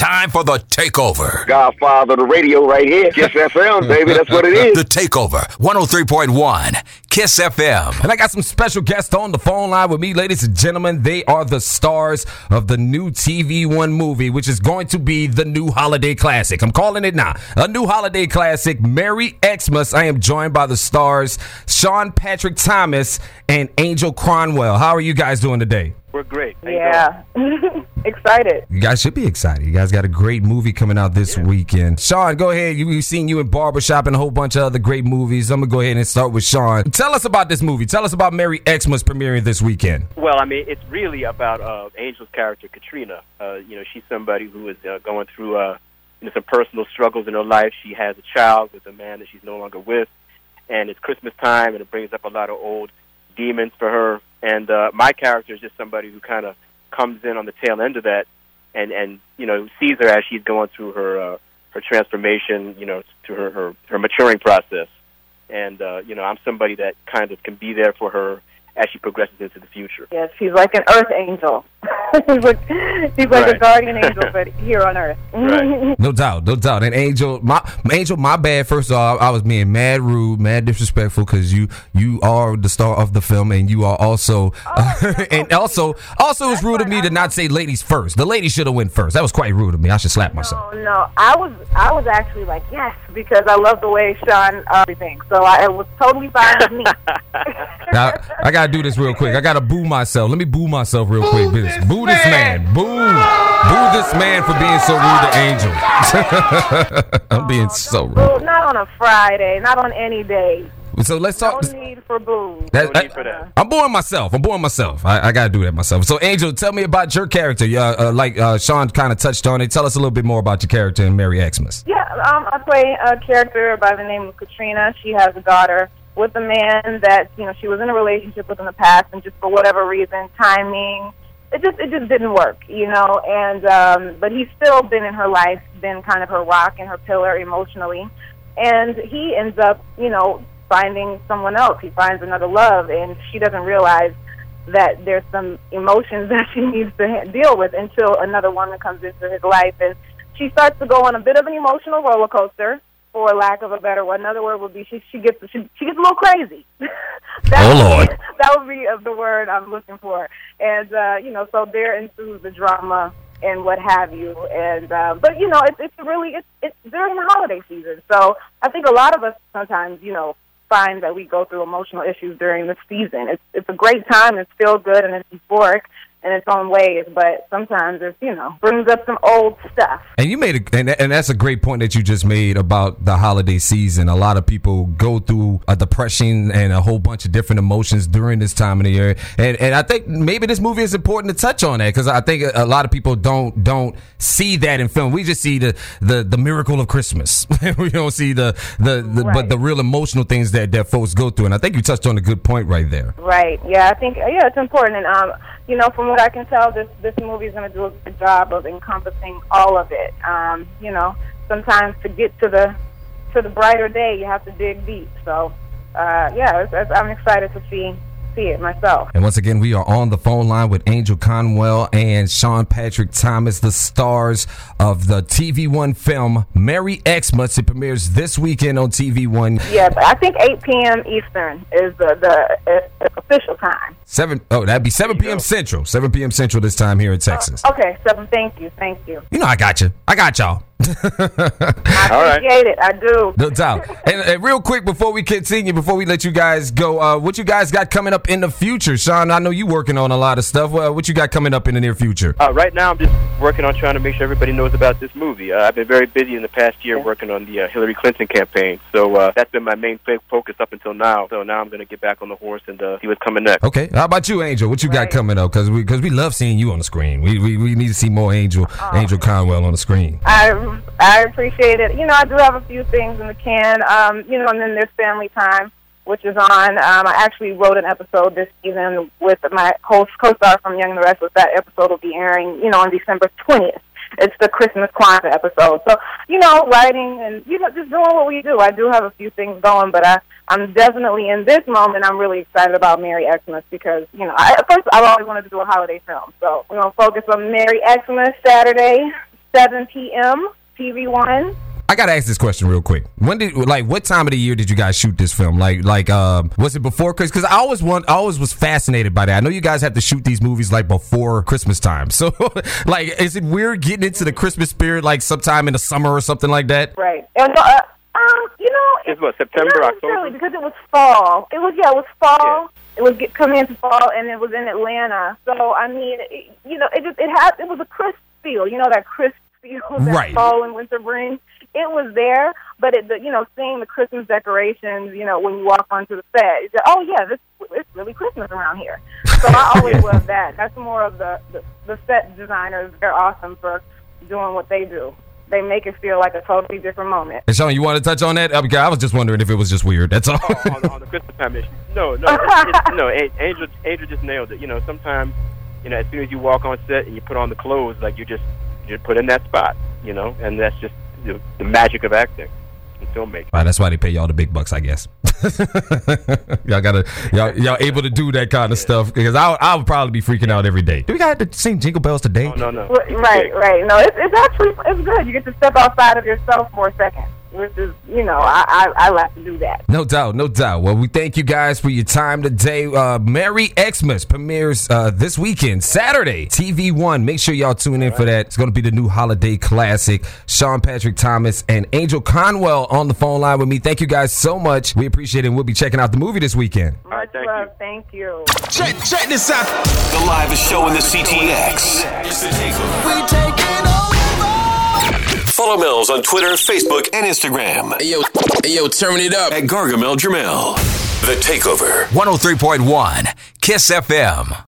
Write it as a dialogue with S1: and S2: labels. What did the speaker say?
S1: time for the takeover.
S2: Godfather the radio right here. Kiss FM, baby. That's what it is.
S1: The takeover, 103.1 Kiss FM.
S3: And I got some special guests on the phone line with me, ladies and gentlemen. They are the stars of the new TV One movie, which is going to be the new holiday classic. I'm calling it now. A new holiday classic, Merry Xmas. I am joined by the stars, Sean Patrick Thomas and Angel Conwell. How are you guys doing today?
S4: We're great.
S5: Yeah. Excited.
S3: You guys should be excited. You guys got a great movie coming out this weekend. Sean, go ahead. You, we've seen you in Barbershop and a whole bunch of other great movies. I'm going to go ahead and start with Sean. Tell us about this movie. Tell us about Merry Xmas premiering this weekend.
S4: Well, I mean, it's really about uh, Angel's character, Katrina. Uh, you know, she's somebody who is uh, going through uh, you know, some personal struggles in her life. She has a child with a man that she's no longer with, and it's Christmas time, and it brings up a lot of old demons for her. And uh, my character is just somebody who kind of comes in on the tail end of that, and and you know sees her as she's going through her uh, her transformation, you know, to her her, her maturing process. And uh, you know, I'm somebody that kind of can be there for her as she progresses into the future.
S5: Yes, he's like an earth angel. he's like, he's like a guardian angel, but here on earth.
S4: Right.
S3: No doubt, no doubt. And Angel, my Angel, my bad. First of all, I was being mad rude, mad disrespectful because you you are the star of the film, and you are also, and also also it was rude of me to not say ladies first. The ladies should have went first. That was quite rude of me. I should slap myself.
S5: Oh no, I was I was actually like yes because I love the way Sean uh, everything, so I, it was totally fine with me.
S3: Now, I gotta do this real quick. I gotta boo myself. Let me boo myself real quick. Bitch. Boo this, boo this man. Boo, boo this man for being so rude to Angel. I'm being so rude.
S5: Boo, not on a Friday, not on any day.
S3: So let's
S5: No
S3: talk.
S5: need for boo.
S3: That-
S4: No need for that.
S3: I'm booing myself. I'm booing myself. I, I got to do that myself. So, Angel, tell me about your character. Uh, uh, like uh, Sean kind of touched on it. Tell us a little bit more about your character in Merry Xmas.
S5: Yeah, um, I play a character by the name of Katrina. She has a daughter with a man that you know she was in a relationship with in the past, and just for whatever reason, timing, it just it just didn't work, you know. And um, but he's still been in her life, been kind of her rock and her pillar emotionally, and he ends up, you know, finding someone else. He finds another love, and she doesn't realize that there's some emotions that she needs to deal with until another woman comes into his life and she starts to go on a bit of an emotional roller coaster for lack of a better word another word would be she she gets she, she gets a little crazy that
S3: Oh, Lord.
S5: that would be of the word i'm looking for and uh you know so there ensues the drama and what have you and uh, but you know it's it's really it's it's during the holiday season so i think a lot of us sometimes you know find that we go through emotional issues during the season. It's it's a great time. It's feel good and it's euphoric in its own ways. But sometimes it's you know brings up some old stuff.
S3: And you made a, and, and that's a great point that you just made about the holiday season. A lot of people go through a depression and a whole bunch of different emotions during this time of the year. And and I think maybe this movie is important to touch on that because I think a lot of people don't don't see that in film. We just see the the, the miracle of Christmas. we don't see the the, the but the real emotional things that that folks go through. And I think you touched on a good point right there.
S5: Right. Yeah. I think yeah, it's important. And um, you know, from what I can tell, this this movie is going to do a good job of encompassing all of it. Um, you know, sometimes to get to the to the brighter day, you have to dig deep. So, uh, yeah, it's, it's, I'm excited to see see it myself.
S3: And once again, we are on the phone line with Angel Conwell and Sean Patrick Thomas, the stars of the TV One film Merry Xmas. It premieres this weekend on TV One.
S5: Yeah, but I think 8 p.m. Eastern is the the uh, official time.
S3: Seven oh, that'd be seven p.m. Central. Seven p.m. Central this time here in Texas.
S5: Okay, seven. Thank you, thank you.
S3: You know, I got you. I got y'all.
S5: I
S4: All right.
S5: appreciate it. I do.
S3: No doubt. and, and real quick before we continue, before we let you guys go, uh, what you guys got coming up in the future, Sean? I know you working on a lot of stuff. Uh, what you got coming up in the near future?
S4: Uh, right now, I'm just working on trying to make sure everybody knows about this movie. Uh, I've been very busy in the past year working on the uh, Hillary Clinton campaign, so uh, that's been my main focus up until now. So now I'm going to get back on the horse and uh, see what's coming next.
S3: Okay. How about you, Angel? What you got coming up? Because we because we love seeing you on the screen. We, we we need to see more Angel
S5: Oh.
S3: Angel Conwell on the screen.
S5: I I appreciate it. You know, I do have a few things in the can. Um, you know, and then there's Family Time, which is on. Um, I actually wrote an episode this season with my host co-star from Young and the Restless. That episode will be airing, you know, on December 20th. It's the Christmas Kwanzaa episode. So, you know, writing and you know, just doing what we do. I do have a few things going, but I I'm definitely in this moment. I'm really excited about Merry Xmas because you know, I, first I've always wanted to do a holiday film. So we're gonna focus on Merry Xmas Saturday, 7 p.m. TV One.
S3: I gotta ask this question real quick. When did like what time of the year did you guys shoot this film? Like like um was it before Christmas? Because I always want I always was fascinated by that. I know you guys have to shoot these movies like before Christmas time. So like is it weird getting into the Christmas spirit like sometime in the summer or something like that?
S5: Right. And, uh, um, you know,
S4: It's what, September,
S5: not
S4: October?
S5: because it was fall. It was yeah, it was fall. It was get, coming into fall, and it was in Atlanta. So I mean, it, you know, it just it had it was a crisp feel. You know that crisp feel that
S3: Right.
S5: fall and winter bring. It was there, but it, the, you know, seeing the Christmas decorations, you know, when you walk onto the set, it's like, oh yeah, this it's really Christmas around here. So I always love that. That's more of the, the the set designers. They're awesome for doing what they do. They make it feel like a totally different moment.
S3: And Sean, you want to touch on that? Uh, I was just wondering if it was just weird. That's all.
S4: Oh, on, on the Christmas time issue. No, no, it's, it's, no. Angel, Angel just nailed it. You know, sometimes, you know, as soon as you walk on set and you put on the clothes, like you just you put in that spot. You know, and that's just the, the magic of acting and filmmaking.
S3: Right, that's why they pay y'all the big bucks, I guess. y'all gotta y'all y'all able to do that kind of stuff because I I would probably be freaking out every day. Do we got to sing jingle bells today?
S4: Oh, no, no.
S5: Right, right. No, it's, it's actually it's good. You get to step outside of yourself for a second, which is you know I I, I like to do that.
S3: No doubt, no doubt. Well, we thank you guys for your time today. Uh, Merry Xmas premieres uh, this weekend, Saturday, TV One. Make sure y'all tune in for that. It's going to be the new holiday classic. Sean Patrick Thomas and Angel Conwell on the phone line with me. Thank you guys so much. We appreciate it. and We'll be checking out the movie this weekend.
S4: All right,
S5: Much
S4: thank
S5: love.
S4: you.
S5: Thank you.
S6: Check, check this out.
S7: The live show in the CTX. Follow Mills on Twitter, Facebook, and Instagram
S6: Hey, yo, hey, yo, turn it up.
S7: at Gargamel Jamel. The Takeover.
S1: 103.1 Kiss FM.